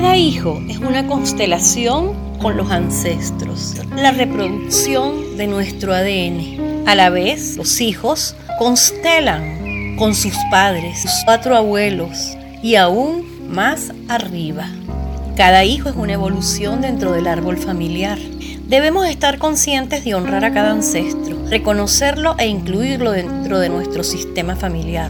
Cada hijo es una constelación con los ancestros, la reproducción de nuestro ADN. A la vez, los hijos constelan con sus padres, sus cuatro abuelos y aún más arriba. Cada hijo es una evolución dentro del árbol familiar. Debemos estar conscientes de honrar a cada ancestro, reconocerlo e incluirlo dentro de nuestro sistema familiar.